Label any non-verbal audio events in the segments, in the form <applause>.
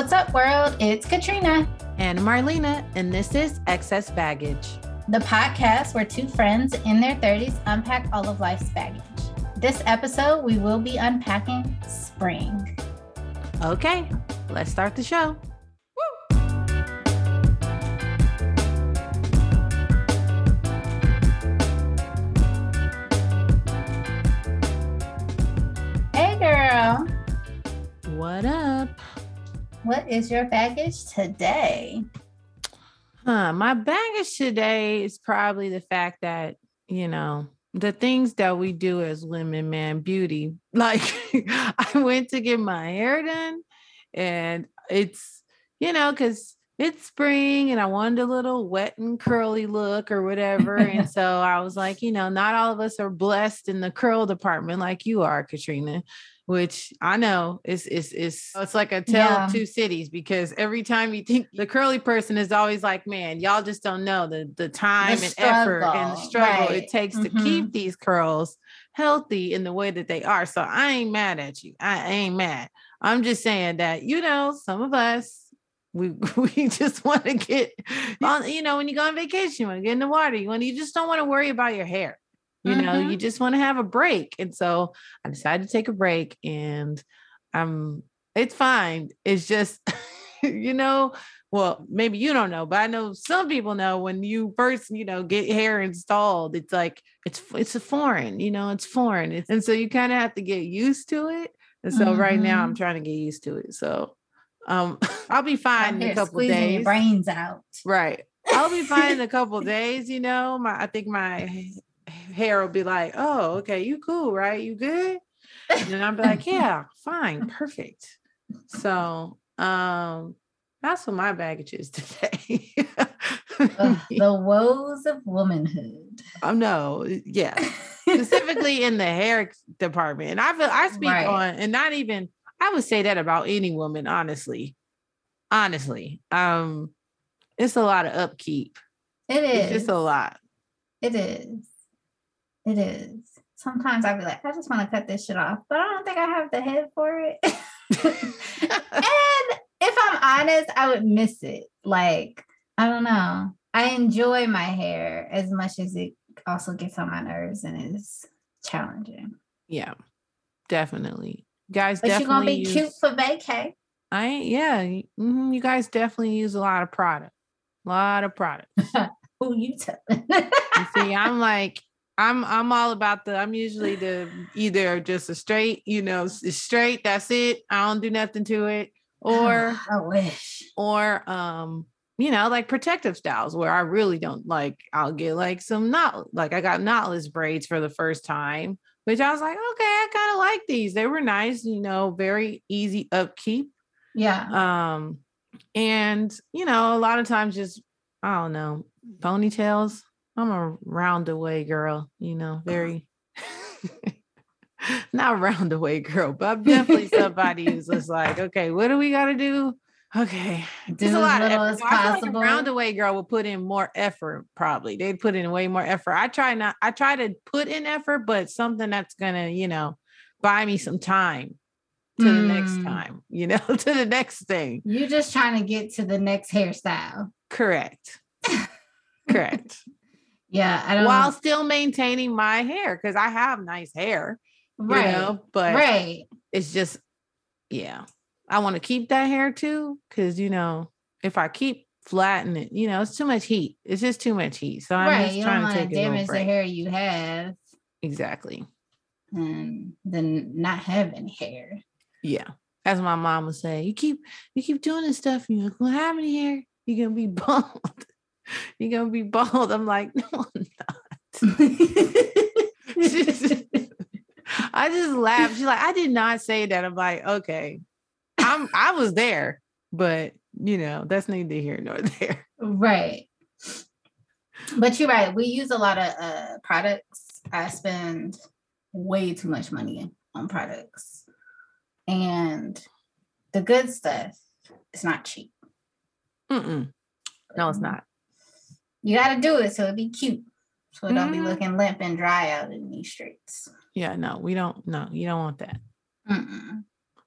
What's up, world? It's Katrina and Marlena, and this is Excess Baggage, the podcast where two friends in their 30s unpack all of life's baggage. This episode, we will be unpacking spring. Okay, let's start the show. What is your baggage today? Huh, my baggage today is probably the fact that, you know, the things that we do as women, man, beauty. <laughs> Like I went to get my hair done and it's, you know, because it's spring and I wanted a little wet and curly look or whatever. and <laughs> so I was like, you know, not all of us are blessed in the curl department like you are, Katrina which I know is is is it's like a tale yeah. of two cities because every time you think the curly person is always like, man, y'all just don't know the the time the and effort and the struggle right. it takes mm-hmm. to keep these curls healthy in the way that they are. So I ain't mad at you. I ain't mad. I'm just saying that you know some of us we <laughs> we just want to get on. You know, when you go on vacation, you want to get in the water. You want you just don't want to worry about your hair you mm-hmm. know you just want to have a break and so i decided to take a break and I'm it's fine it's just <laughs> you know well maybe you don't know but i know some people know when you first you know get hair installed it's like it's it's a foreign you know it's foreign it's, and so you kind of have to get used to it and so mm-hmm. right now i'm mm-hmm. trying to get used to it so um <laughs> i'll be fine in a couple days your brains out right I'll be fine in a couple <laughs> days, you know. My I think my hair will be like, oh, okay, you cool, right? You good? And I'll be like, <laughs> yeah, fine, perfect. So um that's what my baggage is <laughs> today. uh, <laughs> the woes of womanhood. Oh no, yeah. Specifically in the hair department. And I feel I speak right. on and not even I would say that about any woman, honestly. Honestly. Um, it's a lot of upkeep. It is. It's just a lot. It is. It is. Sometimes I'll be like, I just want to cut this shit off, but I don't think I have the head for it. <laughs> and if I'm honest, I would miss it. Like, I don't know. I enjoy my hair as much as it also gets on my nerves and is challenging. Yeah, definitely. Guys, but definitely you're gonna be use, cute for vacay. I yeah. Mm-hmm, you guys definitely use a lot of product. A lot of product. <laughs> Who you telling? <laughs> you see, I'm like, I'm I'm all about the I'm usually the either just a straight, you know, straight, that's it. I don't do nothing to it. Or <sighs> I wish. Or um, you know, like protective styles where I really don't like I'll get like some not like I got knotless braids for the first time, which I was like, okay, I kind of like these. They were nice, you know, very easy upkeep. Yeah. Um, and you know, a lot of times just I don't know, ponytails I'm a roundaway girl, you know, very <laughs> not roundaway girl, but I'm definitely somebody who's just <laughs> like, okay, what do we got to do? Okay, do a lot of effort. Like a roundaway girl would put in more effort. Probably they'd put in way more effort. I try not. I try to put in effort, but something that's gonna, you know, buy me some time to mm. the next hmm. time. You know, <laughs> to the next thing. You're just trying to get to the next hairstyle. Correct. Correct. Yeah, I don't while still maintaining my hair because I have nice hair, right? You know, but right, it's just yeah. I want to keep that hair too because you know if I keep flattening it, you know, it's too much heat. It's just too much heat. So I'm right. just you trying to take damage the hair you have. Exactly. And then not have any hair. Yeah. As my mom would say, you keep you keep doing this stuff, and you're gonna have any hair, you're gonna be <laughs> bald you're gonna be bald. I'm like, no, I'm not. <laughs> I just laughed. She's like, I did not say that. I'm like, okay. I'm I was there, but you know, that's neither here nor there. Right. But you're right. We use a lot of uh products. I spend way too much money on products. And the good stuff is not cheap. Mm-mm. No, it's not. You got to do it so it be cute. So it don't mm-hmm. be looking limp and dry out in these streets. Yeah, no, we don't. No, you don't want that. Mm-mm.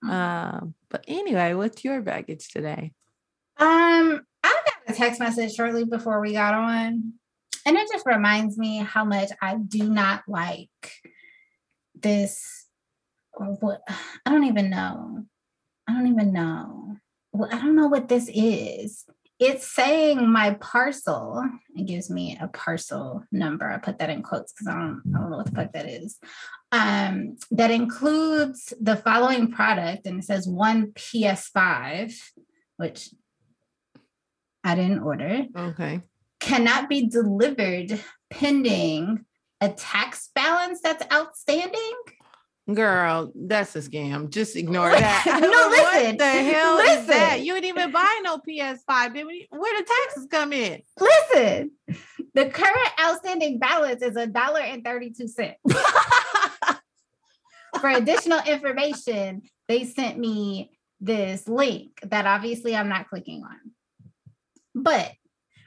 Um, but anyway, what's your baggage today? Um, I got a text message shortly before we got on, and it just reminds me how much I do not like this. Or what I don't even know. I don't even know. Well, I don't know what this is. It's saying my parcel. It gives me a parcel number. I put that in quotes because I don't, I don't know what the fuck that is. Um, that includes the following product, and it says one PS5, which I didn't order. Okay. Cannot be delivered pending a tax balance that's outstanding. Girl, that's a scam. Just <laughs> ignore that. No, listen. what listen, the hell is that? You didn't even buy no PS5. Then we- where the taxes come in? Listen, the current outstanding balance is a dollar and 32 cents. <laughs> For additional information, they sent me this link that obviously I'm not clicking on. But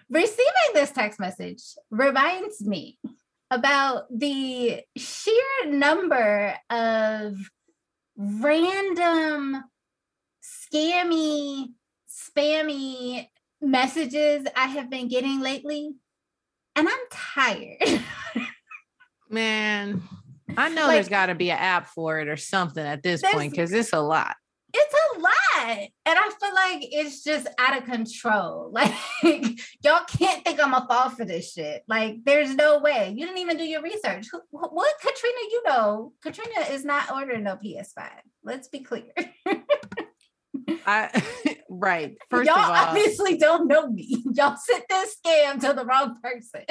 receiving this text message reminds me about the sheer number of random scammy, spammy messages I have been getting lately. And I'm tired. <laughs> Man, I know Like- there's got to be an app for it or something at this point because it's a lot. It's a lot. And I feel like it's just out of control. <laughs> Like, y'all can't think I'm a fall for this shit. Like, there's no way. You didn't even do your research. Who, wh- what Katrina, you know, Katrina is not ordering no PS5. Let's be clear. <laughs> I <laughs> right. First y'all of all, obviously don't know me. Y'all sent this scam to the wrong person.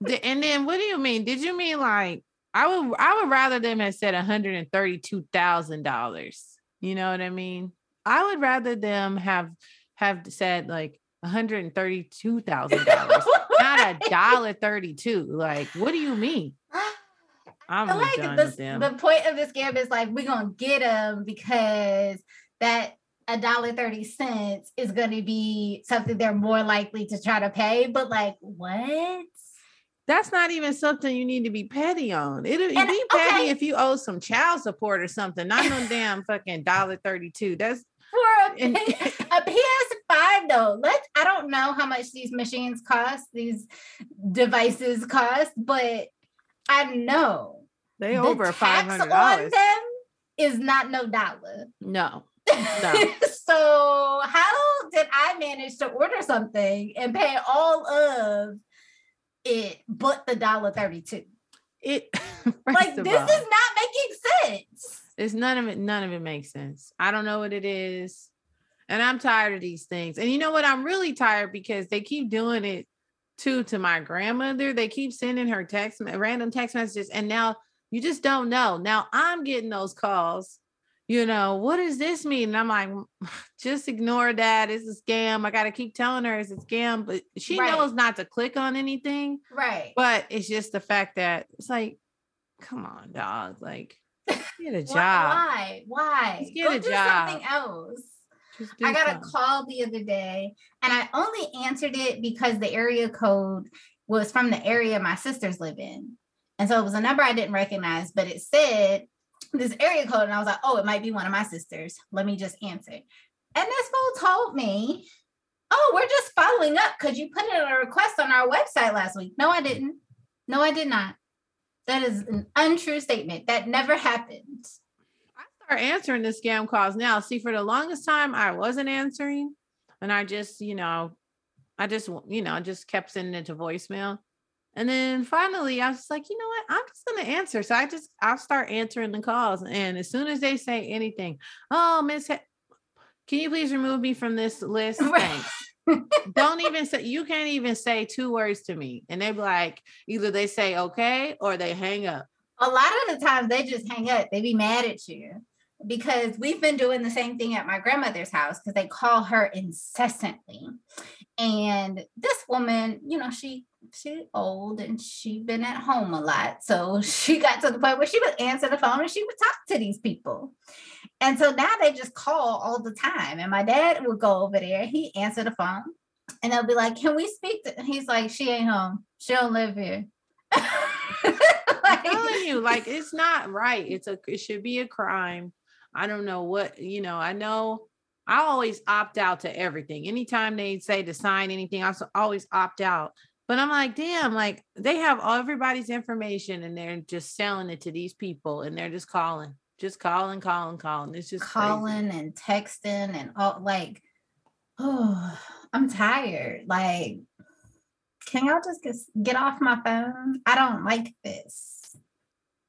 the- and then what do you mean? Did you mean like I would I would rather them have said one hundred and thirty two thousand dollars? You know what I mean? I would rather them have have said like one hundred and thirty two thousand dollars, not a <laughs> dollar thirty two. Like, what do you mean? <sighs> I'm like done the, with them. the point of this scam is like we're gonna get them because that a dollar thirty cents is gonna be something they're more likely to try to pay. But like, what? That's not even something you need to be petty on. It'll And- be petty okay. if you owe some child support or something, not no damn fucking dollar thirty two. That's For a, And- <laughs> a PS5 though, let's I don't know how much these machines cost, these devices cost, but I know they the over five hundred on them is not no dollar. <laughs> No. so how did I manage to order something and pay all of it but the dollar 32? It <laughs> Like this all, is not making sense. it's none of it, none of it makes sense. I don't know what it is. And I'm tired of these things. And you know what? I'm really tired because they keep doing it too to my grandmother. They keep sending her text random text messages. And now you just don't know. Now I'm getting those calls. You know, what does this mean? And I'm like, <sighs> just ignore that. It's a scam. I gotta keep telling her it's a scam, but she Right. knows not to click on anything. Right. But it's just the fact that it's like, come on, dog. Like, get a <laughs> job. Why? Why? Just get Go a do job. something else. I got a call the other day and I only answered it because the area code was from the area my sisters live in. And so it was a number I didn't recognize, but it said this area code. And I was like, oh, it might be one of my sisters. Let me just answer. And this fool told me, oh, we're just following up because you put in a request on our website last week. No, I didn't. No, I did not. That is an untrue statement. That never happened. I start answering the scam calls now. See, for the longest time, I wasn't answering, and I just, you know, I just, you know, just kept sending it to voicemail. And then finally, I was just like, you know what? I'm just gonna answer. So I just, I'll start answering the calls, and as soon as they say anything, oh, Miss, He- can you please remove me from this list? <laughs> Thanks. Don't even say you can't even say two words to me, and they be like, either they say okay or they hang up. a lot of the times they just hang up. They be mad at you because we've been doing the same thing at my grandmother's house because they call her incessantly. And this woman, you know, she she old and she been at home a lot. So <laughs> she got to the point where she would answer the phone and she would talk to these people. And so now they just call all the time. And my dad would go over there, he answer the phone, and they'll be like, Can we speak to he's like, She ain't home. She don't live here. <laughs> I'm telling you, like it's not right. <laughs> It's a it should be a crime. I don't know what, you know, I know I always opt out to everything. Anytime they say to sign anything, I always opt out. But I'm like, damn, like they have all everybody's information and they're just selling it to these people and they're just calling, just calling, calling, calling. It's just calling crazy. and texting and all like, oh, I'm tired. Like, can y'all just get, off my phone? I don't like this.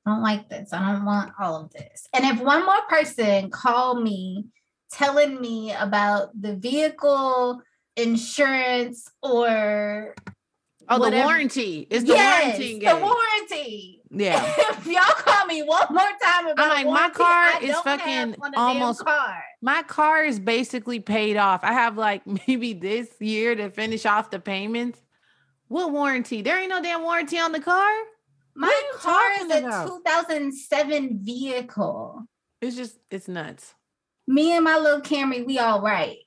I don't like this. I don't want all of this. And if one more person call me telling me about the vehicle insurance or Oh, whatever. the warranty. It's the yes, warranty. The warranty. Yeah. <laughs> if y'all call me one more time about I'm like, warranty, my car is fucking almost car. My car is basically paid off. I have like <laughs> maybe this year to finish off the payments. What warranty? There ain't no damn warranty on the car. My car is a about? 2007 vehicle. It's just it's nuts. Me and my little Camry, we all right.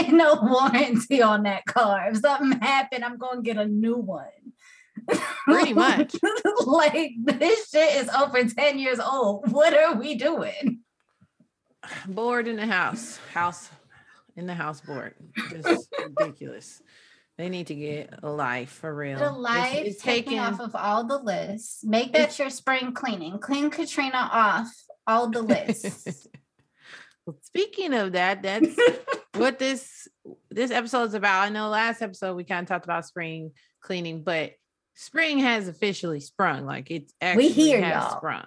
Ain't <laughs> no warranty on that car. If something happened, I'm gonna get a new one. Pretty much. <laughs> like this shit is over 10 years old. What are we doing? Bored in the house. House in the house board. Just <laughs> ridiculous. They need to get a life for real. The life it's, it's taking off of all the lists. Make that your spring cleaning. Clean Katrina off all the lists. Speaking of that, that's <laughs> what this this episode is about. I know last episode we kind of talked about spring cleaning, but spring has officially sprung. Like it's actually we here, has y'all. sprung.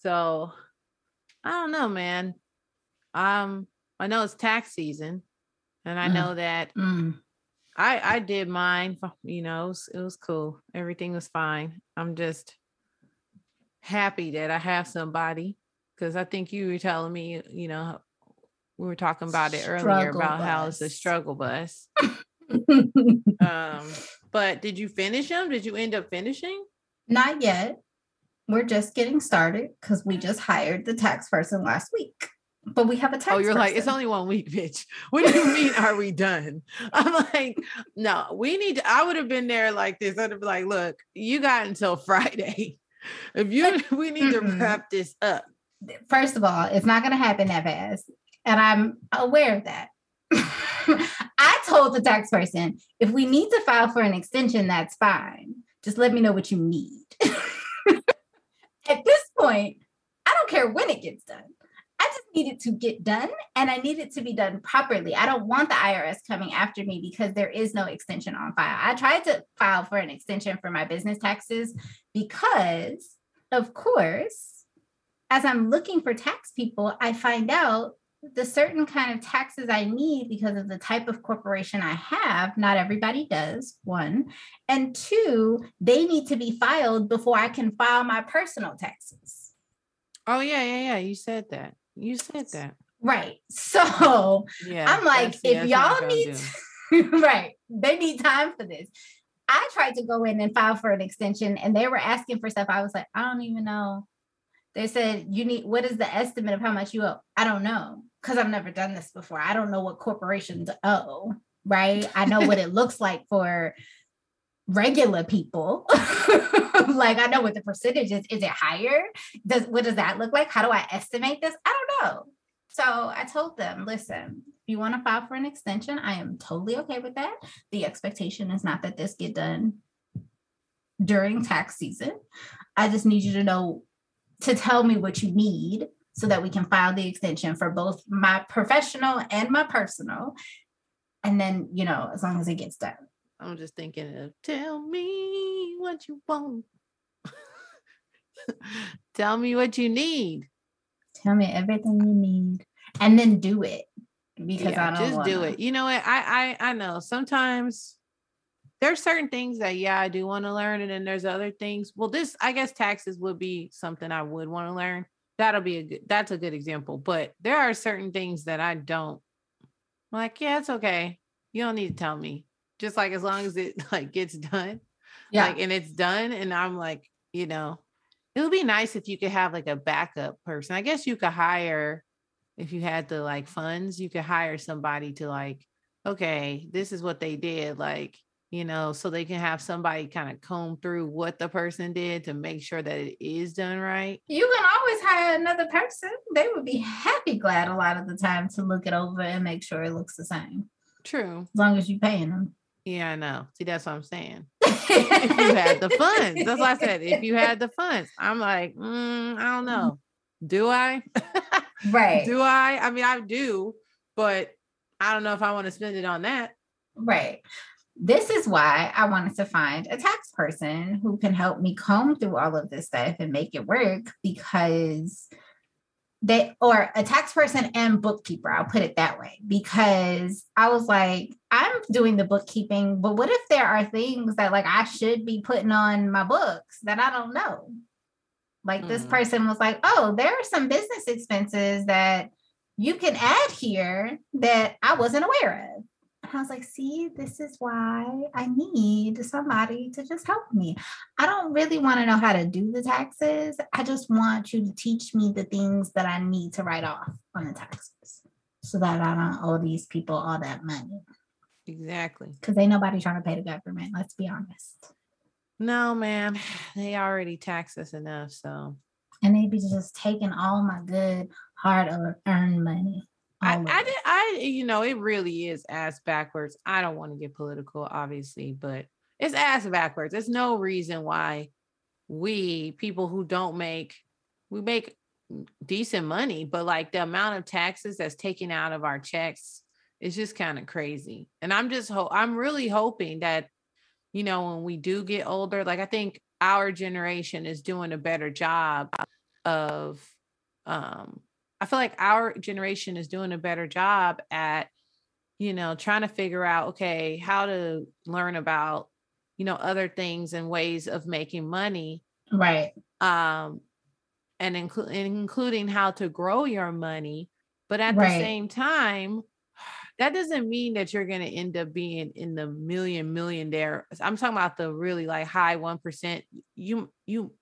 So I don't know, man. Um, I know it's tax season, and I mm. know that mm. I I did mine. You know, it was, it was cool. Everything was fine. I'm just happy that I have somebody because I think you were telling me, you know, we were talking about it struggle earlier about bus. how it's a struggle bus. <laughs> um, but did you finish them? Did you end up finishing? Not yet. We're just getting started because we just hired the tax person last week. But we have a tax. Oh, you're person. like it's only one week, bitch. What do you mean? are we done? <laughs> I'm like, no. We need. To, I would have been there like this. I'd have been like, look, you got until <laughs> Friday. If you, we need to wrap this up first of all, it's not going to happen that fast. And I'm aware of that. <laughs> I told the tax person if we need to file for an extension, that's fine. Just let me know what you need. <laughs> At this point, I don't care when it gets done. I just need it to get done and I need it to be done properly. I don't want the IRS coming after me because there is no extension on file. I tried to file for an extension for my business taxes because, of course, as I'm looking for tax people, I find out the certain kind of taxes I need because of the type of corporation I have. Not everybody does, one. And two, they need to be filed before I can file my personal taxes. Oh, yeah, yeah, yeah. You said that. You said that. Right. So yeah, I'm like, if y'all need, to, <laughs> right, they need time for this. I tried to go in and file for an extension and they were asking for stuff. I was like, I don't even know they said you need what is the estimate of how much you owe? I don't know because i've never done this before. I don't know what corporations owe right? I know what it <laughs> looks like for regular people. <laughs> Like i know what the percentage is. Is it higher? Does what does that look like? How do i estimate this? I don't know. So i told them listen if you want to file for an extension i am totally okay with that. The expectation is not that this get done during tax season. I just need you to know to tell me what you need so that we can file the extension for both my professional and my personal. And then, you know, as long as it gets done. I'm just thinking of tell me what you want. <laughs> tell me what you need. Tell me everything you need. And then do it. Because yeah, I don't just wanna. do it. You know what? I I I know sometimes there's certain things that yeah i do want to learn and then there's other things well this i guess taxes would be something i would want to learn that'll be a good that's a good example but there are certain things that i don't I'm like yeah it's okay you don't need to tell me just like as long as it <laughs> like gets done yeah. like and it's done and i'm like you know it would be nice if you could have like a backup person i guess you could hire if you had the like funds you could hire somebody to like okay this is what they did like you know, so they can have somebody kind of comb through what the person did to make sure that it is done right. You can always hire another person. They would be happy glad a lot of the time to look it over and make sure it looks the same. True. As long as you're paying them. Yeah, I know. See, that's what I'm saying. <laughs> if you had the funds, that's what I said. If you had the <laughs> funds, I'm like, mm, I don't know. Do I? <laughs> right. do I? I mean, I do, but I don't know if I want to spend it on that. Right. This is why I wanted to find a tax person who can help me comb through all of this stuff and make it work because they or a tax person and bookkeeper i'll put it that way because i was like i'm doing the bookkeeping but what if there are things that like i should be putting on my books that i don't know like mm. this person was like oh there are some business expenses that you can add here that i wasn't aware of and I was like, see, this is why I need somebody to just help me. I don't really want to know how to do the taxes. I just want you to teach me the things that I need to write off on the taxes so that I don't owe these people all that money. Exactly. Because ain't nobody trying to pay the government. Let's be honest. No, man. They already tax us enough. So. And they be just taking all my good, hard earned money. I, I did I you know it really is ass backwards. I don't want to get political, obviously, but it's ass backwards. There's no reason why we people who don't make we make decent money, but like the amount of taxes that's taken out of our checks is just kind of crazy. And I'm just ho- I'm really hoping that you know when we do get older, like I think our generation is doing a better job of um I feel like our generation is doing a better job at, you know, trying to figure out, okay, how to learn about, you know, other things and ways of making money. Right. Um, and inclu- including how to grow your money. But at right. the same time, <sighs> that doesn't mean that you're going to end up being in the million millionaire. I'm talking about the really like high 1%. You, you,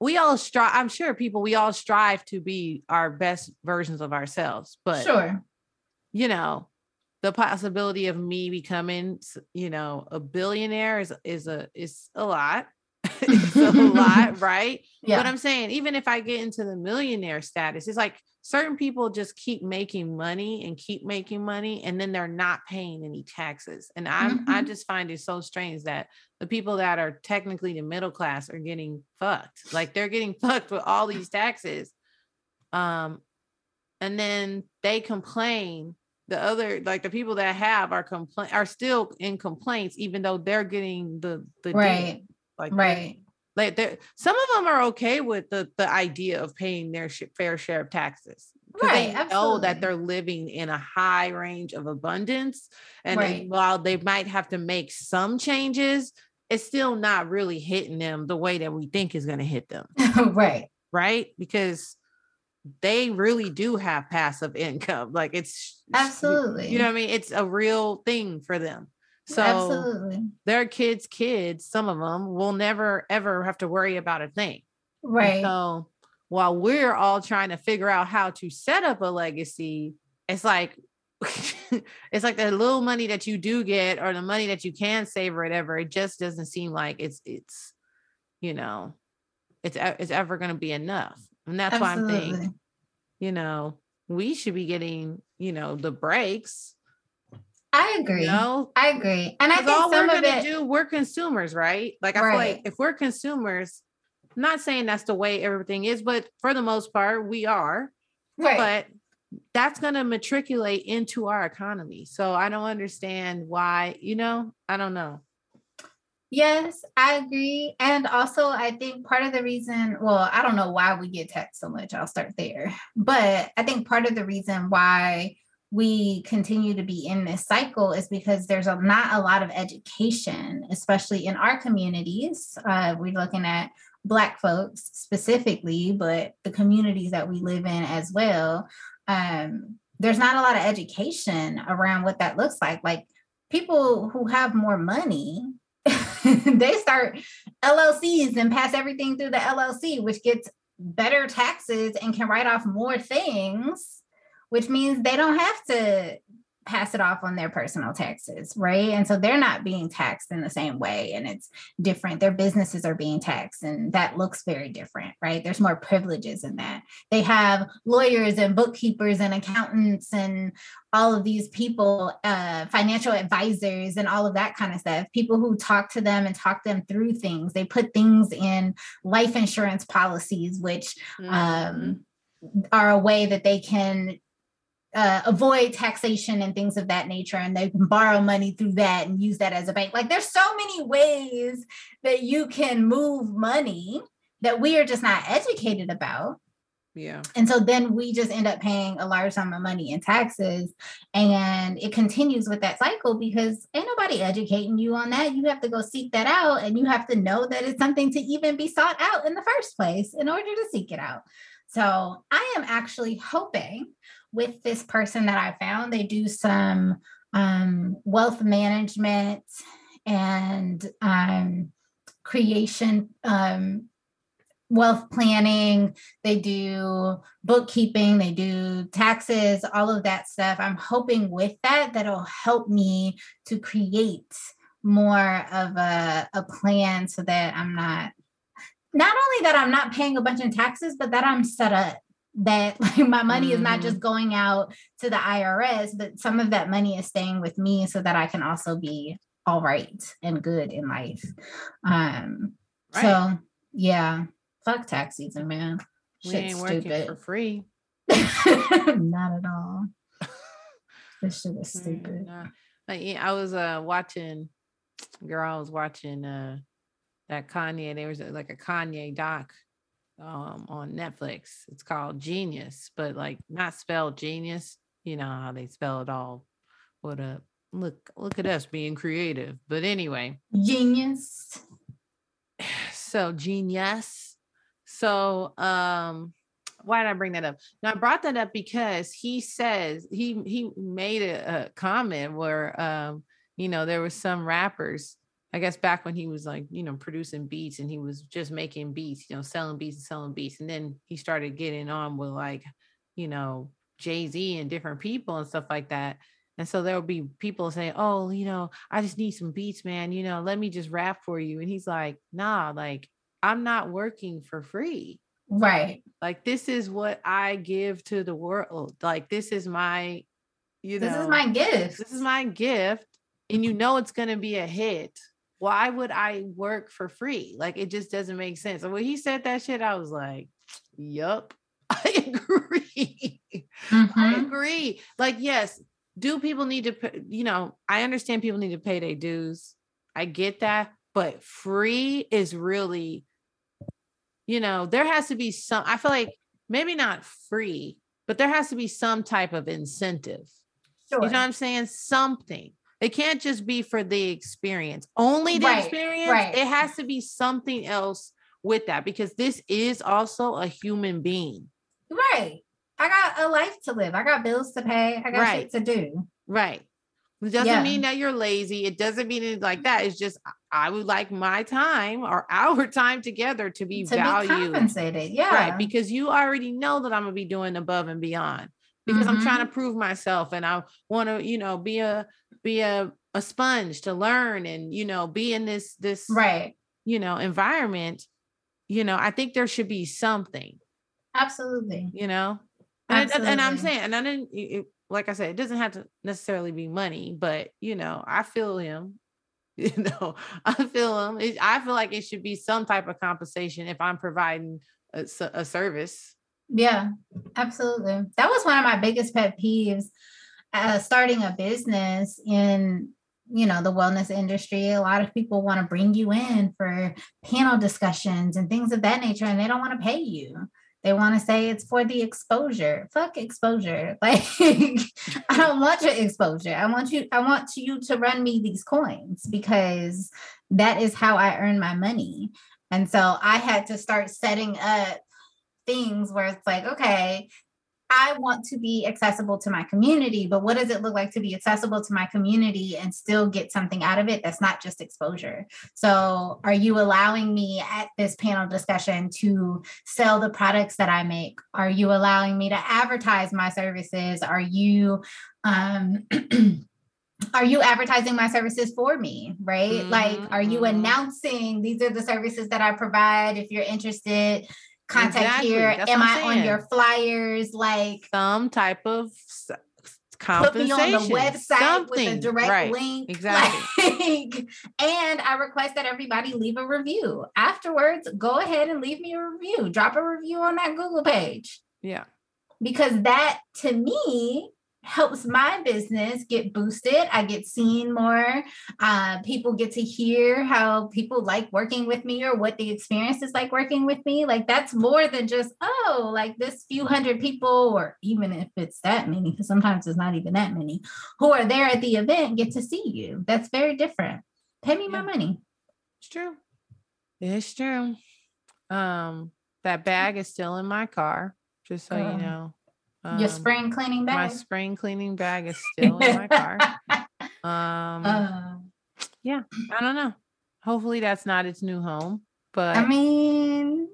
we all strive i'm sure people we all strive to be our best versions of ourselves but sure. you know the possibility of me becoming you know a billionaire is is a is a lot <laughs> it's a lot <laughs> right? Yeah. but i'm saying even if i get into the millionaire status it's like certain people just keep making money and keep making money and then they're not paying any taxes. And i'm mm-hmm. i just find it so strange that the people that are technically the middle class are getting fucked. Like they're getting <laughs> fucked with all these taxes. Um and then they complain. The other like the people that have are complain are still in complaints even though they're getting the the right like right like there, some of them are okay with the the idea of paying their sh- fair share of taxes. Right, they absolutely. know that they're living in a high range of abundance, and right. while they might have to make some changes, it's still not really hitting them the way that we think is going to hit them. <laughs> right, right, because they really do have passive income. Like it's absolutely, you know what I mean. It's a real thing for them. So Absolutely. their kids' kids, some of them will never ever have to worry about a thing. Right. And so while we're all trying to figure out how to set up a legacy, it's like <laughs> it's like the little money that you do get or the money that you can save or whatever, it just doesn't seem like it's it's you know, it's it's ever going to be enough. And that's Absolutely. why I'm thinking, you know, we should be getting, you know, the breaks I agree. You know? I agree. And I think all we're gonna it, do, we're consumers, right? Like I right. feel like if we're consumers, I'm not saying that's the way everything is, but for the most part, we are. Right. But that's gonna matriculate into our economy. So I don't understand why, you know, I don't know. Yes, I agree. And also, I think part of the reason, well, I don't know why we get taxed so much. I'll start there. But I think part of the reason why we continue to be in this cycle is because there's a, not a lot of education, especially in our communities. Uh, we're looking at Black folks specifically, but the communities that we live in as well. Um, there's not a lot of education around what that looks like. Like people who have more money, <laughs> they start LLCs and pass everything through the LLC, which gets better taxes and can write off more things which means they don't have to pass it off on their personal taxes, right? And so they're not being taxed in the same way and it's different. Their businesses are being taxed and that looks very different, right? There's more privileges in that. They have lawyers and bookkeepers and accountants and all of these people, uh, financial advisors and all of that kind of stuff, people who talk to them and talk them through things. They put things in life insurance policies, which mm-hmm. um, are a way that they can uh, avoid taxation and things of that nature and they can borrow money through that and use that as a bank. Like there's so many ways that you can move money that we are just not educated about. Yeah. And so then we just end up paying a large sum of money in taxes and it continues with that cycle because ain't nobody educating you on that. You have to go seek that out and you have to know that it's something to even be sought out in the first place in order to seek it out. So i am actually hoping with this person that I found. They do some um, wealth management and um, creation, um, wealth planning. They do bookkeeping, they do taxes, all of that stuff. I'm hoping with that, that'll help me to create more of a, a plan so that I'm not not only that I'm not paying a bunch of taxes, but that I'm set up that <laughs> like my money mm-hmm. is not just mm-hmm. going out to the IRS, but some of that money is staying with me so that I can also be all right and good in life. Um right. so yeah, fuck tax season, man. We Shit's ain't working stupid. for free. <laughs> not at all. <laughs> this shit is stupid. Like, I was uh watching girl, I was watching uh that Kanye, there was like a Kanye doc um, on Netflix. It's called Jeen-yuhs, but like not spelled genius. You know how they spell it all. What a look! Look at us being creative. But anyway, genius. <sighs> So genius. So um, why did I bring that up? Now I brought that up because he says he he made a, a comment where um, you know there was some rappers I guess back when he was like, you know, producing beats and he was just making beats, you know, selling beats and selling beats. And then he started getting on with like, you know, Jay Z and different people and stuff like that. And so there will be people saying, Oh, you know, I just need some beats, man. You know, let me just rap for you. And he's like, Nah, like, I'm not working for free. Right. Like, this is what I give to the world. Like, this is my, you know, this is my gift. This is my gift. And you know, it's going to be a hit why would I work for free? Like it just doesn't make sense. And when he said that shit, I was like, yup, <laughs> I agree. Mm-hmm. I agree. Like, yes, do people need to, pay, you know, I understand people need to pay their dues. I get that. But free is really, you know, there has to be some, I feel like maybe not free, but there has to be some type of incentive. Sure. You know what I'm saying? Something. It can't just be for the experience, only the right, experience. Right. It has to be something else with that because this is also a human being. Right. I got a life to live. I got bills to pay. I got right. shit to do. Right. It doesn't yeah. mean that you're lazy. It doesn't mean it like that. It's just I would like my time or <laughs> our time together to be to valued. Be compensated. Yeah. Right. Because you already know that I'm gonna be doing above and beyond because mm-hmm. I'm trying to mm-hmm. prove myself and I want to, you know, be a be a, a sponge to learn and, you know, be in this this right, you know, environment. You know, I think there should be something. Absolutely. You know, and, and I'm saying, and I didn't, it, like I said, it doesn't have to necessarily be money, but you know, I feel him. <laughs> You know, I feel him. It, I feel like it should be some type of compensation if I'm providing a, a service yeah, absolutely. That was one of my biggest pet peeves. Uh, starting a business in you know the wellness industry a lot of people want to bring you in for panel discussions and things of that nature and they don't want to pay you. They want to say it's for the exposure. Fuck exposure. <laughs> Like i don't want your exposure. I want you i want you to run me these coins because that is how i earn my money. And so i had to start setting up things where it's like, okay, I want to be accessible to my community, but what does it look like to be accessible to my community and still get something out of it that's not just exposure? So, are you allowing me at this panel discussion to sell the products that I make? Are you allowing me to advertise my services? Are you um <clears throat> are you advertising my services for me right mm-hmm. like are you mm-hmm. announcing these are the services that i provide if you're interested contact exactly. here That's am i on your flyers like some type of compensation put me on the website Something. with a direct right. link <laughs> exactly like, and i request that everybody leave a review afterwards go ahead and leave me a review drop a review on that google page yeah because that to me helps my business get boosted. I get seen more. Uh, people get to hear how people like working with me or what the experience is like working with me. Like that's more than just, oh, like this few hundred people, or even if it's that many, because sometimes it's not even that many, who are there at the event get to see you. That's very different. Pay me yeah. my money. It's true. It's true. Um, that bag is still in my car, just so you know. Um, Your spring cleaning bag. My spring cleaning bag is <laughs> still in my car. Um, uh, yeah, I don't know. Hopefully, that's not its new home. But I mean,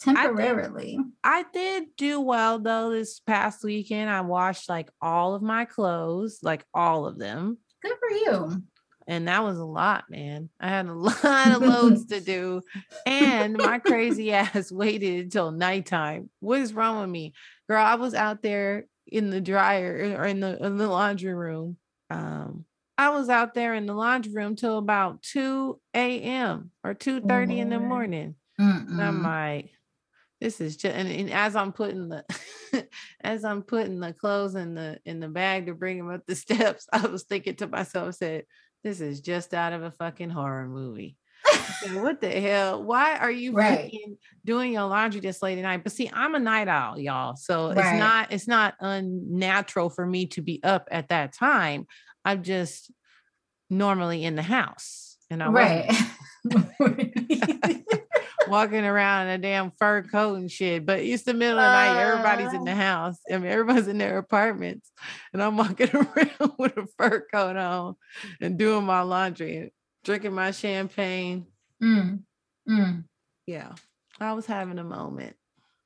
temporarily. I did, I did do well though this past weekend. I washed like all of my clothes, like all of them. Good for you and that was a lot, man. I had a <laughs> lot of loads to <laughs> do, and my crazy ass waited until nighttime. What is wrong with me, girl? I was out there in the dryer or in the in the laundry room. Um, I was out there in the laundry room till about two a.m. or two thirty in the morning. And I'm like, this is just and, and, as I'm putting the <laughs> as I'm putting the clothes in the in the bag to bring them up the <laughs> steps, I was thinking to myself, I said, this is just out of a fucking horror movie. What the hell? Why are you right. doing your laundry this late at night? But see, I'm a night owl, y'all. So right. it's not it's not unnatural for me to be up at that time. I'm just normally in the house. And I right. <laughs> <laughs> walking around in a damn fur coat and shit. But it's the middle of the night. Everybody's in the uh. house. I mean, everybody's in their apartments. And I'm walking <laughs> around with a fur coat on and doing my laundry drinking my champagne. Mm. Mm. Yeah. I was having a moment.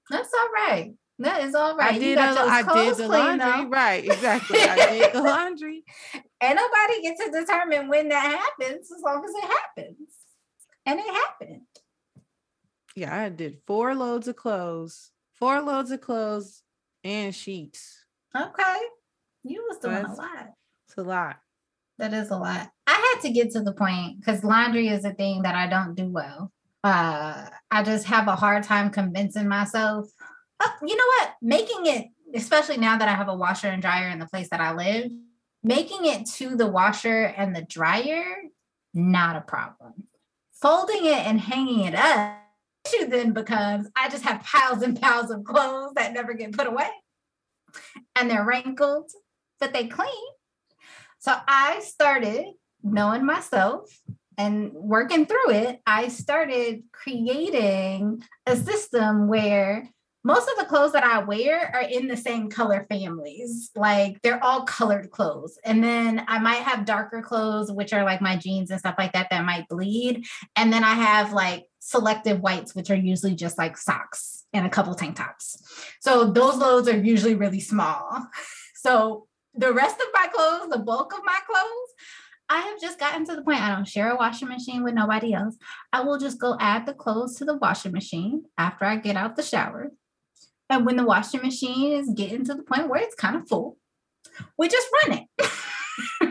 That's all right. That is all right. I did, a, I did the laundry. Right, exactly. I did the <laughs> laundry. And nobody gets to determine when that happens as long as it happens. And it happened yeah, I did four loads of clothes, four loads of clothes and sheets. Okay. You was doing a lot. It's a lot. That is a lot. I had to get to the point because laundry is a thing that I don't do well. Uh, I just have a hard time convincing myself. Oh, you know what? Making it, especially now that I have a washer and dryer in the place that I live, making it to the washer and the dryer, not a problem. Folding it and hanging it up issue then becomes I just have piles and piles of clothes that never get put away. And they're wrinkled, but they clean. So I started knowing myself and working through it. I started creating a system where most of the clothes that I wear are in the same color families. Like they're all colored clothes. And then I might have darker clothes, which are like my jeans and stuff like that, that might bleed. And then I have like selective whites, which are usually just like socks and a couple tank tops. So those loads are usually really small. <laughs> So the rest of my clothes, the bulk of my clothes, I have just gotten to the point I don't share a washing machine with nobody else. I will just go add the clothes to the washing machine after I get out the shower. And when the washing machine is getting to the point where it's kind of full, we just run it.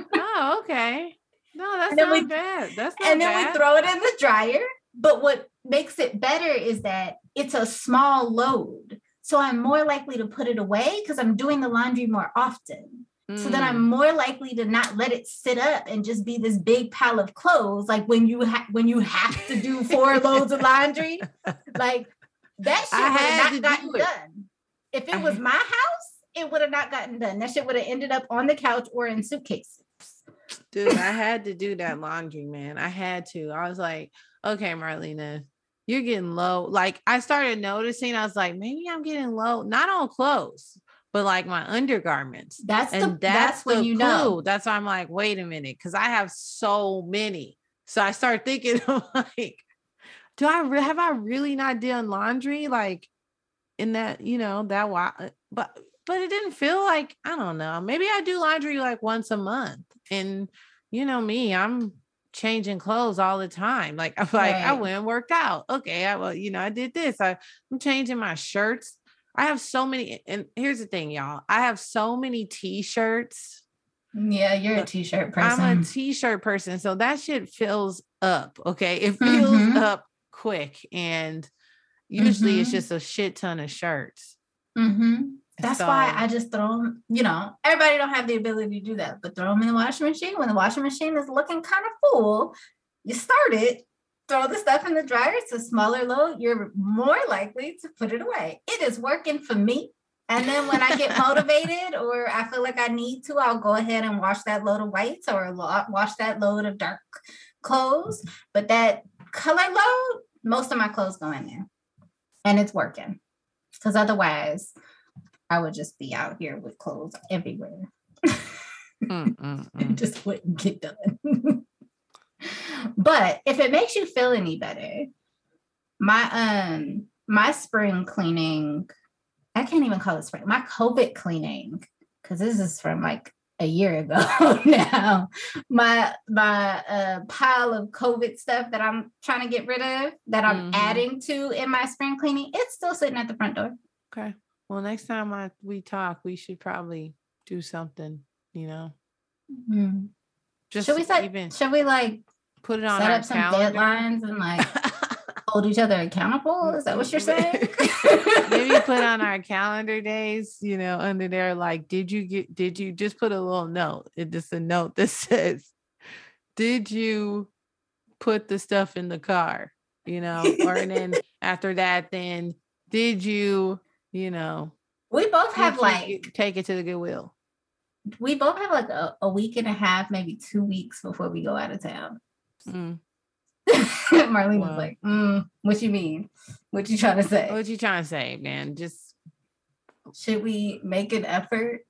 <laughs> oh, okay. No, that's not we, bad. That's not and then bad. we throw it in the dryer. But what makes it better is that it's a small load. So I'm more likely to put it away because I'm doing the laundry more often. Mm. So then I'm mm. more likely to not let it sit up and just be this big pile of clothes. Like when you ha- when you have to do <laughs> four loads of laundry, like that shit would have not gotten done. If it was my house, it would have not gotten done. That shit would have ended up on the couch or in suitcases. Dude, I had to do that laundry, man. I had to. I was like, okay, Marlena, you're getting low. Like I started noticing, I was like, maybe I'm getting low, not on clothes, but like my undergarments. That's and the that's, that's when the you clue. know. That's why I'm like, wait a minute, because I have so many. So I start thinking, <laughs> like, do I re- have I really not done laundry? Like in that, you know, that why, uh, but but it didn't feel like I don't know. Maybe I do laundry like once a month, and you know me, I'm changing clothes all the time. Like I'm like I went and worked out. Okay, I well, you know, I did this. I, I'm changing my shirts. I have so many, and here's the thing, y'all. I have so many t-shirts. Yeah, you're a t-shirt person. I'm a t-shirt person, so that shit fills up. Okay, it fills Mhm. up quick, and usually it's Mhm. just a shit ton of shirts. hmm That's why I just throw them. You know, everybody don't have the ability to do that, but throw them in the washing machine. When the washing machine is looking kind of full, you start it. Throw the stuff in the dryer. It's a smaller load. You're more likely to put it away. It is working for me. And then when I get motivated or I feel like I need to, I'll go ahead and wash that load of whites or wash that load of dark clothes. But that color load, most of my clothes go in there, and it's working. Because otherwise, I would just be out here with clothes everywhere. Mm, <laughs> mm, It mm. just wouldn't get done. but if it makes you feel any better, my um my spring cleaning, I can't even call it spring, my COVID cleaning, because this is from like a year ago <laughs> now. My my uh pile of COVID stuff that I'm trying to get rid of that I'm Mhm. adding to in my spring cleaning, it's still sitting at the front door. Okay. Well, next time I we talk, we should probably do something. You know, mm-hmm. just should we set even should we like put it on set up some calendar. deadlines and like hold each other accountable? Is that what you're saying? <laughs> Maybe put on our calendar days, you know, under there, like, did you get, did you just put a little note? It just a note that <laughs> says, did you put the stuff in the car? You know, or and then after that, then did you, you know, we both have you like get- take it to the Goodwill? we both have like a, a week and a half, maybe two weeks before we go out of town. Mm. <laughs> Marlena was like, mm, "What you mean? What you trying to say? What you trying to say, man? Just Should we make an effort?"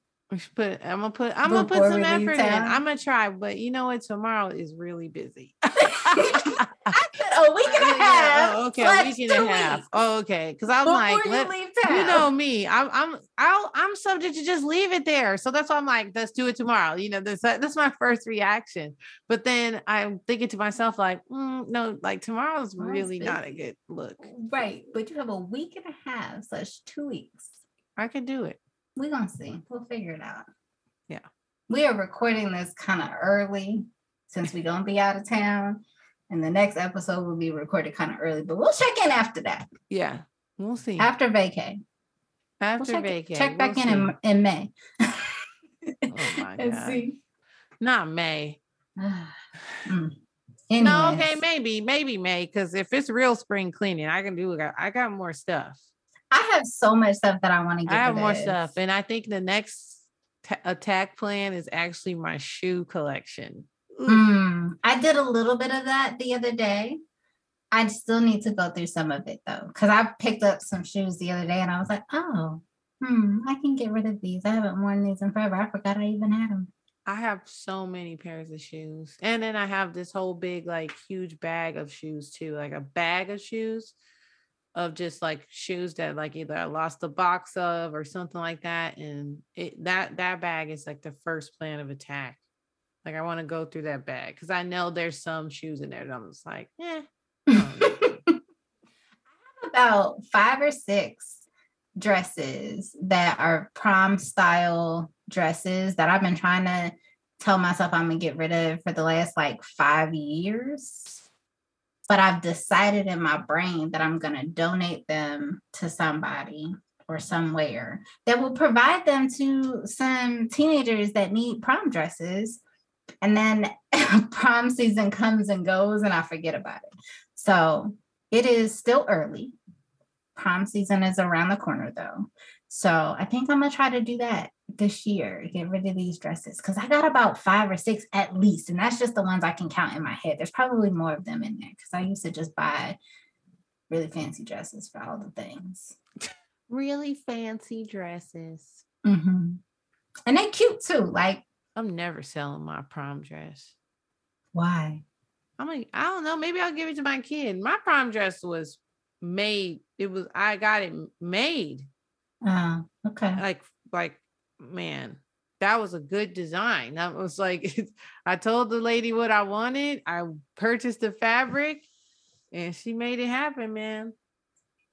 Put. I'm gonna put. I'm gonna put some effort in. I'm gonna try, but you know what? Tomorrow is really busy. <laughs> I said a week and a half. Oh, okay, a week and a half. Oh, okay. Because I'm like, you let, you know me. I'm I'm I'll, I'm subject to just leave it there. So that's why I'm like, let's do it tomorrow. You know, that's that's my first reaction. But then I'm thinking to myself, like, mm, no, like tomorrow's Tomorrow's really not a good look. right, but you have a week and a half slash two weeks. I can do it. We're gonna see. We'll figure it out. Yeah. We are recording this kind of early since we're gonna be out of town. And the next episode will be recorded kind of early, but we'll check in after that. Yeah, we'll see. After vacay. We'll After check, vacay, check back we'll in, in in May. Oh my <laughs> and God. see. Not May. <sighs> Mm. No, okay, maybe, maybe May. Because if it's real spring cleaning, I can do. I got more stuff. I have so much stuff that I want to get. I have more stuff, and I think the next ta- attack plan is actually my shoe collection. Mm, I did a little bit of that the other day. I still need to go through some of it though, because I picked up some shoes the other day and I was like, oh, hmm, I can get rid of these. I haven't worn these in forever. I forgot I even had them. I have so many pairs of shoes, and then I have this whole big, like, huge bag of shoes too, like a bag of shoes of just like shoes that like either I lost the box of or something like that, and it that that bag is like the first plan of attack. Like I want to go through that bag because I know there's some shoes in there that I'm just like, yeah. <laughs> I have about five or six dresses that are prom style dresses that I've been trying to tell myself I'm gonna get rid of for the last like five years. But I've decided in my brain that I'm gonna donate them to somebody or somewhere that will provide them to some teenagers that need prom dresses. And then <laughs> prom season comes and goes and I forget about it. So it is still early. Prom season is around the corner though. So I think I'm gonna try to do that this year, get rid of these dresses because I got about five or six at least, and that's just the ones I can count in my head. There's probably more of them in there because I used to just buy really fancy dresses for all the things. Really fancy dresses. Mm-hmm. And they're cute too. Like I'm never selling my prom dress. why? I'm like, I don't know. Maybe I'll give it to my kid. My prom dress was made. It was I got it made. Uh, okay. Like, like, man, that was a good design. That was like <laughs> I told the lady what I wanted. I purchased the fabric and she made it happen, man.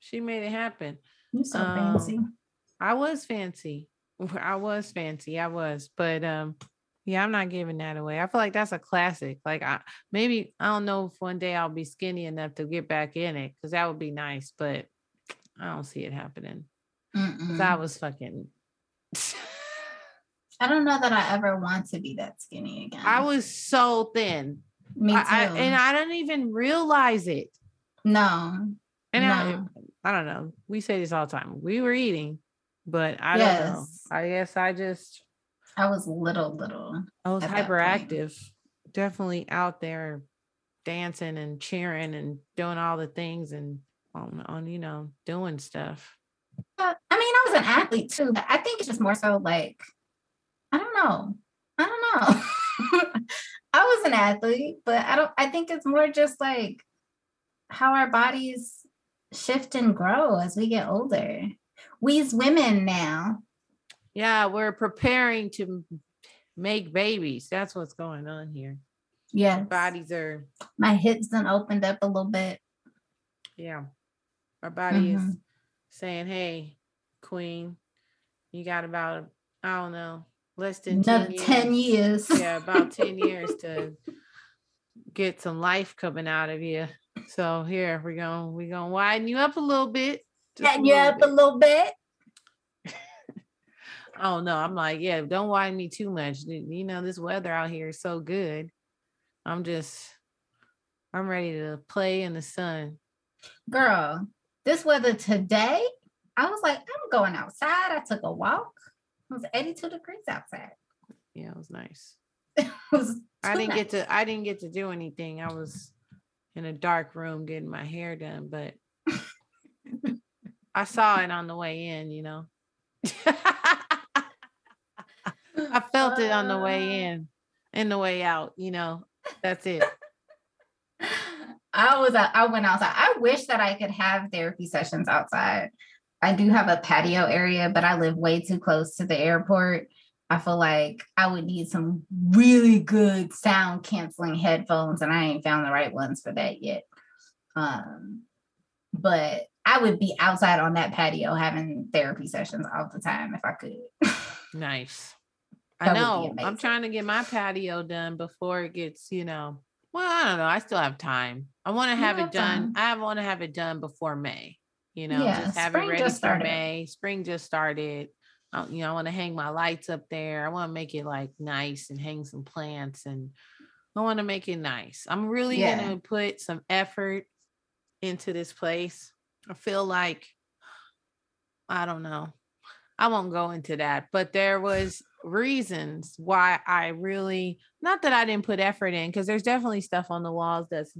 She made it happen. You so Um, fancy. I was fancy. <laughs> I was fancy. I was, but um, yeah, I'm not giving that away. I feel like that's a classic. Like I maybe I don't know if one day I'll be skinny enough to get back in it because that would be nice, but I don't see it happening. I was fucking. <laughs> I don't know that I ever want to be that skinny again. I was so thin. Me too. I, I- and I didn't even realize it. no. And I, No. I don't know. We say this all the time. We were eating, but I don't know. I guess I just I was little, little. I was that hyperactive, definitely out there dancing and cheering and doing all the things and on, on you know doing stuff. I mean, I was an athlete too. but I think it's just more so like, I don't know. I don't know. <laughs> I was an athlete, but I don't, I think it's more just like how our bodies shift and grow as we get older. We as women now. Yeah, we're preparing to make babies. That's what's going on here. Yeah. Bodies are My hips then opened up a little bit. yeah. Our body is Mhm. Saying, "Hey, queen, you got about I don't know less than Another 10 years. 10 years. yeah, about 10 <laughs> years to get some life coming out of you. So here we're going we're gonna widen you up a little bit. Setting you up a little bit. bit. <laughs> Oh no, I'm like, yeah, don't widen me too much. You know, this weather out here is so good. I'm just I'm ready to play in the sun. Girl, this weather today, I was like, I'm going outside. I took a walk. It was 82 degrees outside. Yeah, it was nice. <laughs> It was I didn't get to I didn't get to do anything. I was in a dark room getting my hair done, but I saw it on the way in, you know. <laughs> I felt it on the way uh. in and the way out, you know. That's it. I was uh, I went outside. I wish that I could have therapy sessions outside. I do have a patio area, but I live way too close to the airport. I feel like I would need some really good sound canceling headphones, and I ain't found the right ones for that yet. Um, but I would be outside on that patio having therapy sessions all the time if I could. Nice. <laughs> I know. I'm trying to get my patio done before it gets, you know. Well, I don't know. I still have time. I want to have have it done. time. I want to have it done before May. You know, Yeah, just have it ready for started. May. Spring just started. Uh, you know, I want to hang my lights up there. I want to make it like nice and hang some plants and I want to make it nice. I'm really Yeah. going to put some effort into this place. I feel like I don't know. I won't go into that, but there was reasons why I really not that I didn't put effort in because there's definitely stuff on the walls that's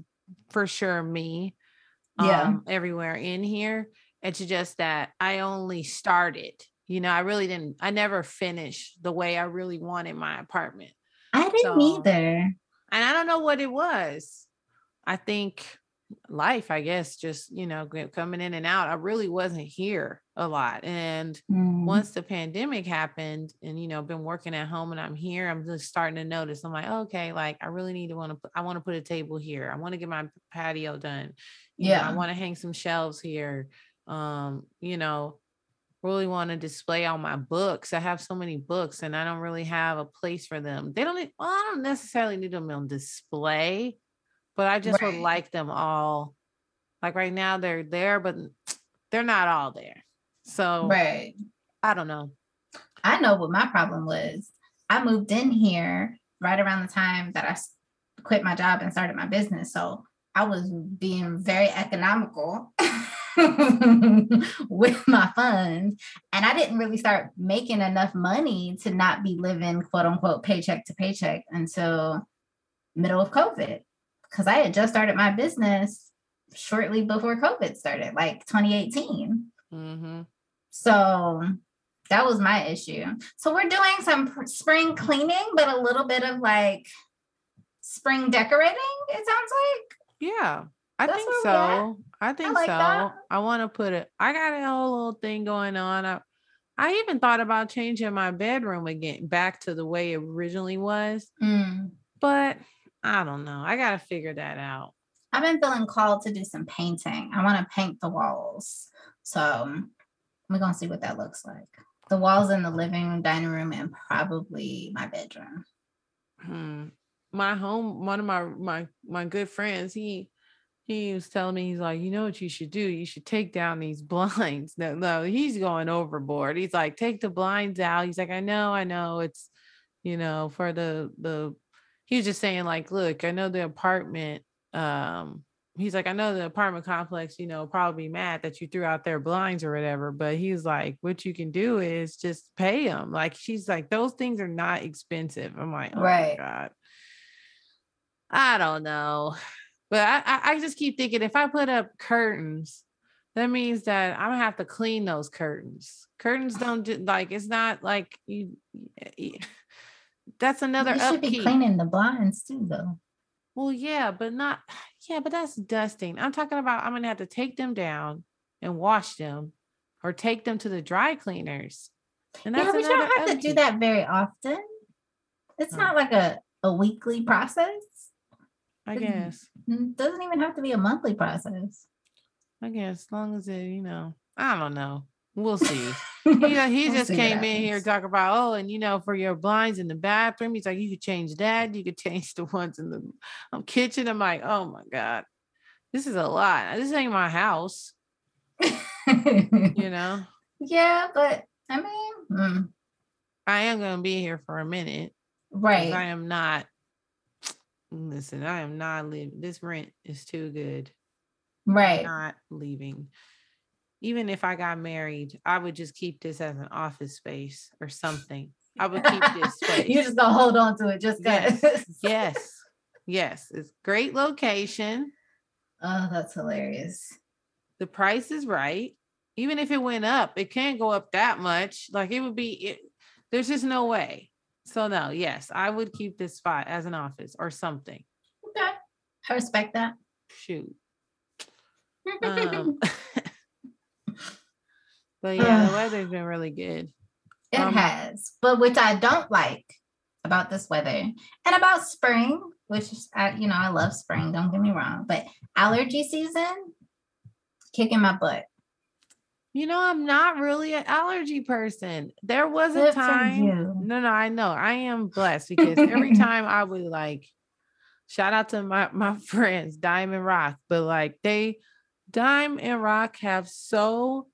for sure me. Yeah. um, everywhere in here. It's just that I only started. You know, I really didn't. I never finished the way I really wanted my apartment, I didn't So- either. and I don't know what it was. I think life, I guess, just you know, coming in and out. I really wasn't here a lot, and Mm. once the pandemic happened and you know been working at home and i'm here i'm just starting to notice i'm like okay like i really need to want to i want to put a table here i want to get my patio done you know, i want to hang some shelves here um you know really want to display all my books i have so many books and i don't really have a place for them they don't well i don't necessarily need them on display but i just would like them all like right now they're there but <tsk> they're not all there so Right. I don't know. I know what my problem was. I moved in here right around the time that I quit my job and started my business. So I was being very economical <laughs> with my funds. And I didn't really start making enough money to not be living quote unquote paycheck to paycheck until middle of COVID. Because I had just started my business shortly before COVID started, like 2018. Mm-hmm. So that was my issue. So we're doing some pr- spring cleaning, but a little bit of like spring decorating, it sounds like. Yeah, I That's think where we at. so. I think like so. that. I want to put it. I got a whole little thing going on. I, I even thought about changing my bedroom again back to the way it originally was, Mm. but I don't know. I got to figure that out. I've been feeling called to do some painting. I want to paint the walls. So we're going to see what that looks like. The walls in the living room, dining room, and probably my bedroom. Hmm. My home, one of my my my good friends, he he was telling me he's like, you know what you should do? You should take down these <laughs> blinds. No, no, he's going overboard. He's like, take the blinds out. He's like, I know, I know, it's you know for the the. He was just saying like, look, I know the apartment. Um, he's like, I know the apartment complex, you know, probably mad that you threw out their blinds or whatever. But he's like, what you can do is just pay them. Like she's like, those things are not expensive. I'm like, oh Right. my god. I don't know. But I, I, I just keep thinking if I put up curtains, that means that I'm gonna have to clean those curtains. Curtains don't do, like it's not like you. That's another you should be cleaning the blinds too, though. Well, yeah, but not <sighs> yeah, but that's dusting. I'm talking about I'm gonna have to take them down and wash them, or take them to the dry cleaners. And Yeah, that's but you don't have to do that very often. It's Oh. not like a, a weekly process. I guess. It doesn't even have to be a monthly process. I guess as long as it, you know, I don't know. We'll see. <laughs> you know, <laughs> he just came in here happens. talk about, oh, and you know, for your blinds in the bathroom, he's like, you could change that, you could <laughs> change the ones in the um, kitchen. I'm like, oh my God, this is a lot. This ain't my house, you know. <laughs> yeah, but I mean, mm, I am gonna be here for a minute. right. I am not <sniffs> listen, I am not leaving. This rent is too good. Right. Not leaving. Even if I got married, I would just keep this as an office space or something. I would keep this <laughs> space. You're just gonna hold on to it just Yes. because. <laughs> yes. Yes. It's great location. oh, that's hilarious. The price is right. Even if it went up, it can't go up that much. Like it would be it, there's just no way. So no, yes, I would keep this spot as an office or something. Okay. I respect that. Shoot. <laughs> Um, but <sighs> yeah, the weather's been really good. It Um, has, but which I don't like about this weather and about spring, which I, you know, I love spring, don't get me wrong, but allergy season kicking my butt. You know, I'm not really an allergy person. There was a Good time. No, no, I know. I am blessed <laughs> because every time I would like shout out to my my <laughs> friends, Dime and Rock, but like they Dime and Rock have so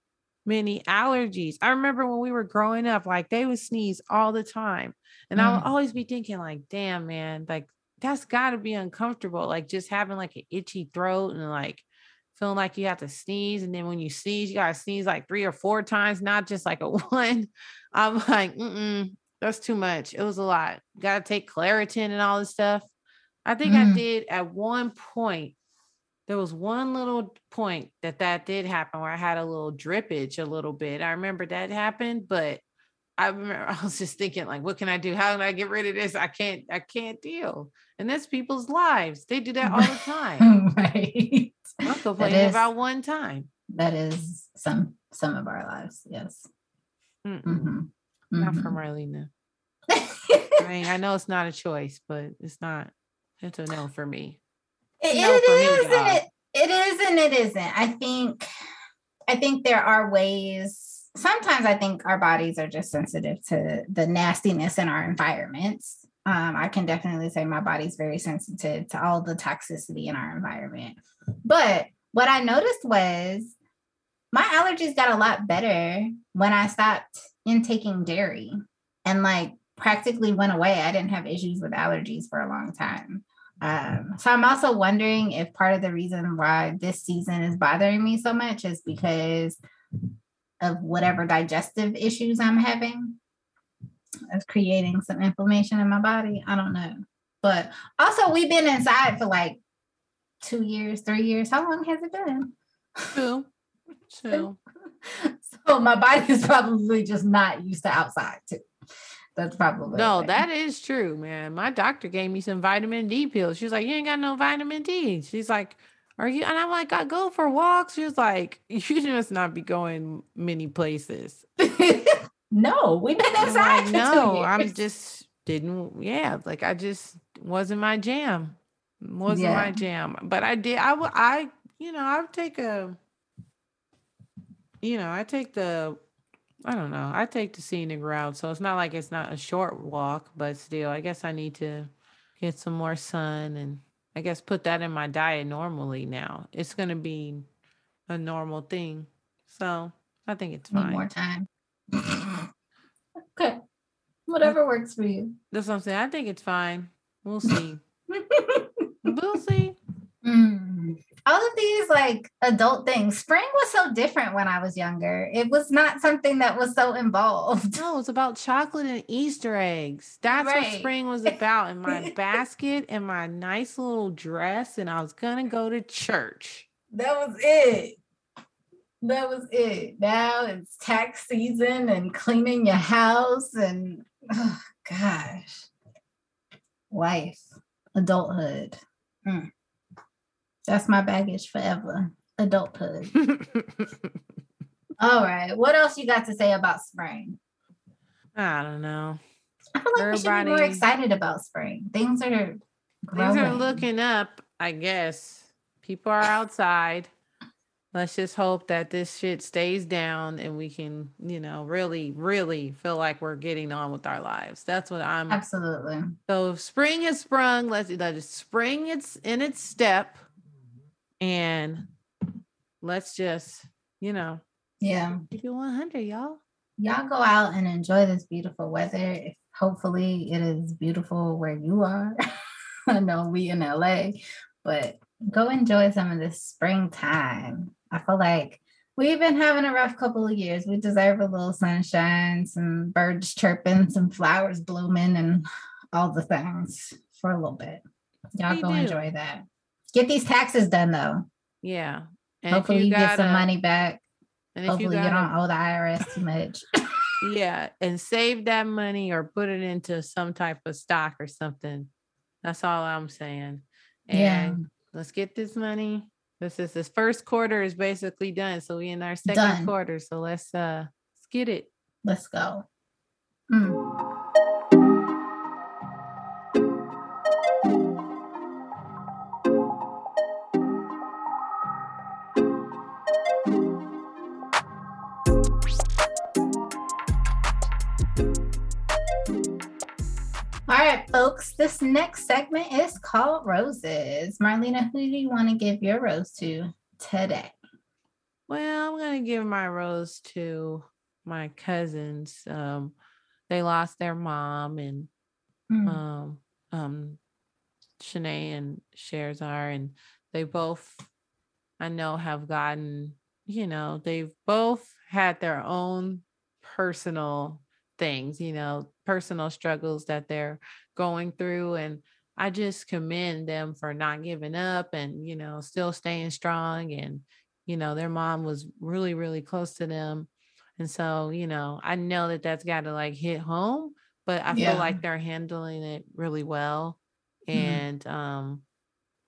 many allergies. I remember when we were growing up, like they would sneeze all the time. And I would Mm. always be thinking, like, damn, man, like that's gotta be uncomfortable. Like just having like an itchy throat and like feeling like you have to sneeze. And then when you sneeze, you gotta sneeze like three or four times, not just like a <laughs> one. I'm like, mm-mm, that's too much. It was a lot. Gotta take Claritin and all this stuff. I think I Mm. did at one point. There was one little point that that did happen where I had a little drippage a little bit. I remember that happened, but I remember <laughs> I was just thinking like, what can I do? How can I get rid of this? I can't, I can't deal. And that's people's lives. They do that all the <laughs> time. right. I'm complaining is- about one time. That is some some of our lives. Yes. Mm-mm, Mhm. Not for Marlena. <laughs> I mean, I know it's not a choice, but it's not. It's a no for me. It, No it me, is and dog. it, it is and it isn't. I think I think there are ways. Sometimes I think our bodies are just sensitive to the nastiness in our environments. Um, I can definitely say my body's very sensitive to all the toxicity in our environment. But what I noticed was my allergies got a lot better when I stopped intaking dairy and like practically went away. I didn't have issues with allergies for a long time. Um, so I'm also wondering if part of the reason why this season is bothering me so much is because of whatever digestive issues I'm having. It's creating some inflammation in my body. I don't know. But also we've been inside for like two years, three years. How long has it been? Two. <laughs> Two. so my body is probably just not used to outside too. That's probably no, that is true, man. My doctor gave me some vitamin D pills. She's like, You ain't got no vitamin D. She's like, Are you? And I'm like, I go for walks. She's like, <laughs> You must not be going many places. <laughs> no, we've been inside. Like, no, I'm just didn't, yeah, like I just wasn't my jam. Wasn't yeah. my jam. But I did, I would, I, you know, I would take a, you know, I take the I don't know. I take to seeing the scenic route, so it's not like it's not a short walk, but still, I guess I need to get some more sun and I guess put that in my diet normally now. It's gonna be a normal thing. So I think it's fine. Need more time. <laughs> okay. Whatever works for you. That's what I'm saying. I think it's fine. We'll <laughs> see. <laughs> we'll see. Mm all of these like adult things. Spring was so different when I was younger. It was not something that was so involved. No, it's about chocolate and Easter eggs. That's right. what spring was <laughs> about. And my basket and my nice little dress, and I was gonna go to church. That was it. That was it. Now it's tax season and cleaning your house and oh gosh. Life, adulthood. Mm. That's my baggage forever. Adulthood. <laughs> All right. What else you got to say about spring? I don't know. I feel like Everybody, we should be more excited about spring. Things are growing. things are looking up. I guess people are outside. Let's just hope that this shit stays down and we can, you know, really, really feel like we're getting on with our lives. That's what I'm absolutely. So spring has sprung. Let's let it spring it's in its step and let's just, you know, yeah, give you 100, y'all. Y'all go out and enjoy this beautiful weather. If hopefully it is beautiful where you are. <laughs> I know we in LA, but go enjoy some of this springtime. I feel like we've been having a rough couple of years. We deserve a little sunshine, some birds chirping, some flowers blooming, and all the things for a little bit. Y'all we go do. enjoy that. Get these taxes done though. Yeah. And Hopefully you, you get some money back. And Hopefully you, gotta, you don't owe the IRS too much. <laughs> yeah. And save that money or put it into some type of stock or something. That's all I'm saying. And yeah. let's get this money. This is this first quarter is basically done. So we in our second done. quarter. So let's uh let's get it. Let's go. Mm. Folks, this next segment is called Roses. Marlena, who do you want to give your rose to today? Well, I'm going to give my rose to my cousins. Um, they lost their mom and mm. um, um, Shanae and Sherzar, and they both, I know, have gotten, you know, they've both had their own personal things, you know, personal struggles that they're going through. And I just commend them for not giving up and, you know, still staying strong. And, you know, their mom was really, really close to them. And so, you know, I know that that's got to like hit home, but I feel like they're handling it really well. Mm-hmm. And um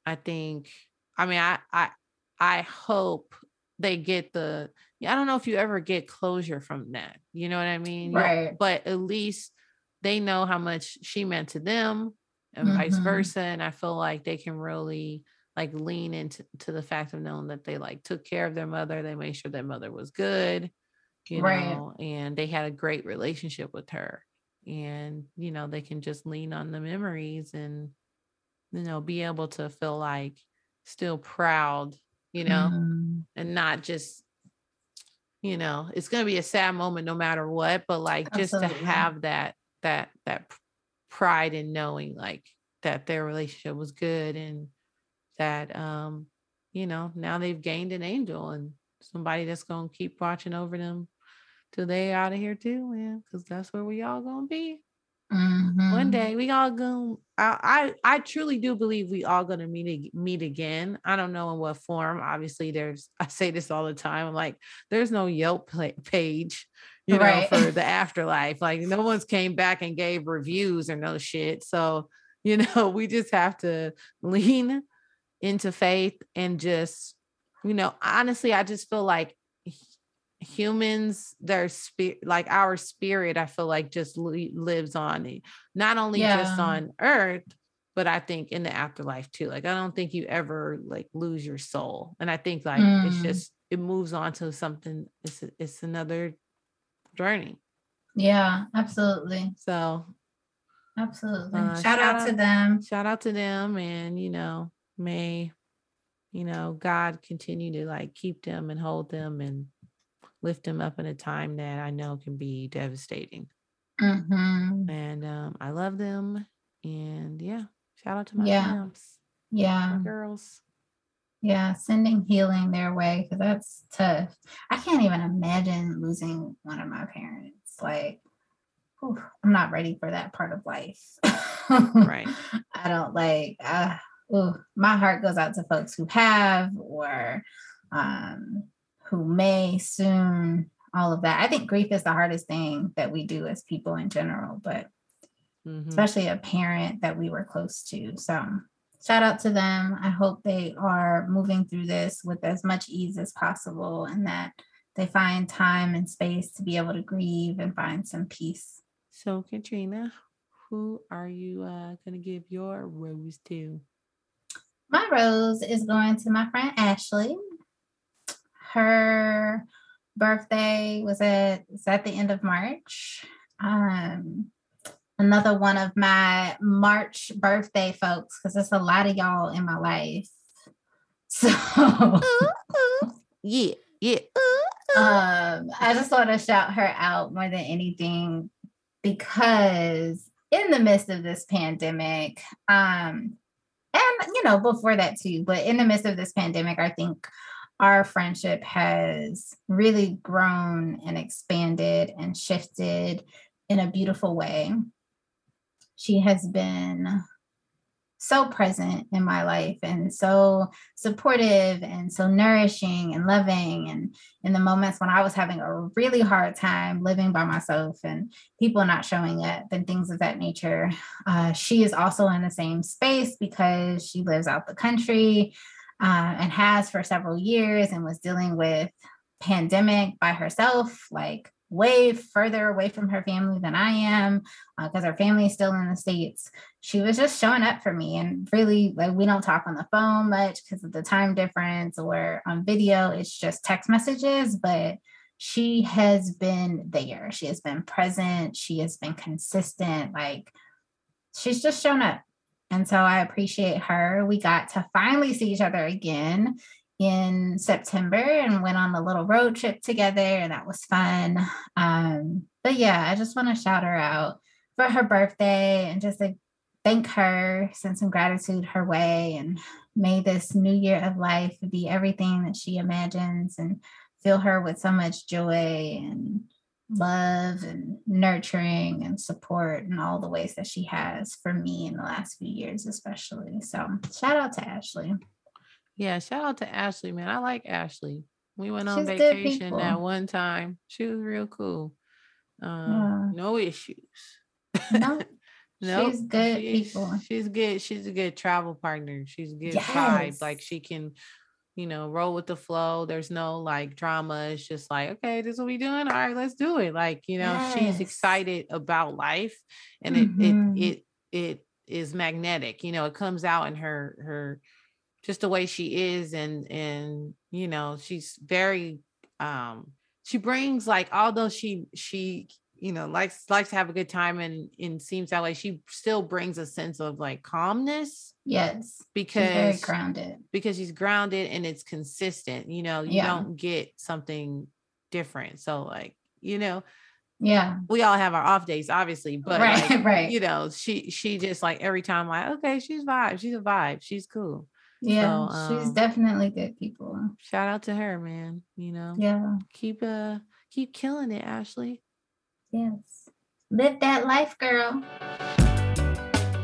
I think I mean I I I hope they get the I don't know if you ever get closure from that. You know what I mean? Right. But at least they know how much she meant to them and mm-hmm. vice versa. And I feel like they can really like lean into to the fact of knowing that they like took care of their mother. They made sure their mother was good, you right. know, and they had a great relationship with her. And, you know, they can just lean on the memories and, you know, be able to feel like still proud, you know, mm-hmm. and not just you know it's going to be a sad moment no matter what but like Absolutely. just to have that that that pride in knowing like that their relationship was good and that um you know now they've gained an angel and somebody that's to keep watching over them till they out of here too man because that's where we all gonna be mm-hmm. one day we all gonna I, I I truly do believe we all gonna meet meet again. I don't know in what form. Obviously, there's <laughs> I say this all the time. I'm like, there's no Yelp page, you know, right. for the afterlife. Like no one's came back and gave reviews or no shit. So you <laughs> know, we just have to lean into faith and just, you know, honestly, I just feel like humans their spirit like our spirit i feel like just li- lives on not only yeah. just on earth but i think in the afterlife too like i don't think you ever like lose your soul and i think like mm. it's just it moves on to something it's it's another journey yeah absolutely so absolutely uh, shout, shout out, out to them shout out to them and you know may you know god continue to like keep them and hold them and lift them up in a time that I know can be devastating. Mm-hmm. And um, I love them. And yeah, shout out to my yeah. Yeah. My girls. Yeah, sending healing their way because that's tough. I can't even imagine losing one of my parents. Like, whew, I'm not ready for that part of life. right. <laughs> I don't like, uh, ooh, my heart goes out to folks who have or um, who may soon all of that. I think grief is the hardest thing that we do as people in general, but mm-hmm. especially a parent that we were close to. So shout out to them. I hope they are moving through this with as much ease as possible and that they find time and space to be able to grieve and find some peace. So, Katrina, who are you uh, going to give your rose to? My rose is going to my friend Ashley her birthday was at was at the end of March. Um, another one of my March birthday folks, because there's a lot of y'all in my life. <laughs> So <laughs> yeah, yeah. um, I just want to shout her out more than anything because in the midst of this pandemic, um, and you know, before that too, but in the midst of this pandemic, I think our friendship has really grown and expanded and shifted in a beautiful way. She has been so present in my life and so supportive and so nourishing and loving and in the moments when i was having a really hard time living by myself and people not showing up and things of that nature. Uh, she is also in the same space because she lives out the country uh, and has for several years and was dealing with pandemic by herself like way further away from her family than i am because uh, her family is still in the states. She was just showing up for me and really like we don't talk on the phone much because of the time difference or on video it's just text messages but she has been there. She has been present. She has been consistent like she's just shown up. And so I appreciate her. We got to finally see each other again in September and went on a little road trip together, and that was fun. Um, but yeah, I just want to shout her out for her birthday and just like thank her, send some gratitude her way, and may this new year of life be everything that she imagines and fill her with so much joy and love and nurturing and support and all the ways that she has for me in the last few years, especially. So shout out to Ashley. Yeah, shout out to Ashley, man. I like Ashley. We went on She's vacation that one time. She was real cool. Um, yeah. No issues. No, <laughs> she's good she's, people. She's good. She's a good travel partner. She's a good yes. vibe. Like she can you know, roll with the flow. There's no like drama. It's just like, okay, this is what we doing. All right, let's do it. Like, you know, yes. she's excited about life and mm-hmm. it it it it is magnetic. You know, it comes out in her her just the way she is and and you know, she's very um she brings like although she she you know likes likes to have a good time and and seems that way she still brings a sense of like calmness yes because she's very grounded. because she's grounded and it's consistent you know you yeah. don't get something different so like you know yeah. we all have our off days obviously but right <laughs> like, right. you know she she just like every time like okay she's vibe she's a vibe she's cool yeah so, um, she's definitely good people shout out to her man you know yeah keep uh keep killing it ashley Yes. Live that life, girl.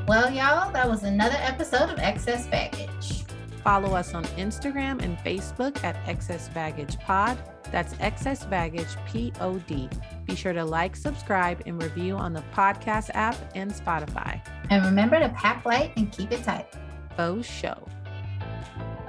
Well, y'all, that was another episode of Excess Baggage. Follow us on Instagram and Facebook at Excess Baggage Pod. That's Excess Baggage P O D. Be sure to like, subscribe, and review on the podcast app and Spotify. And remember to pack light and keep it tight. Faux show. Música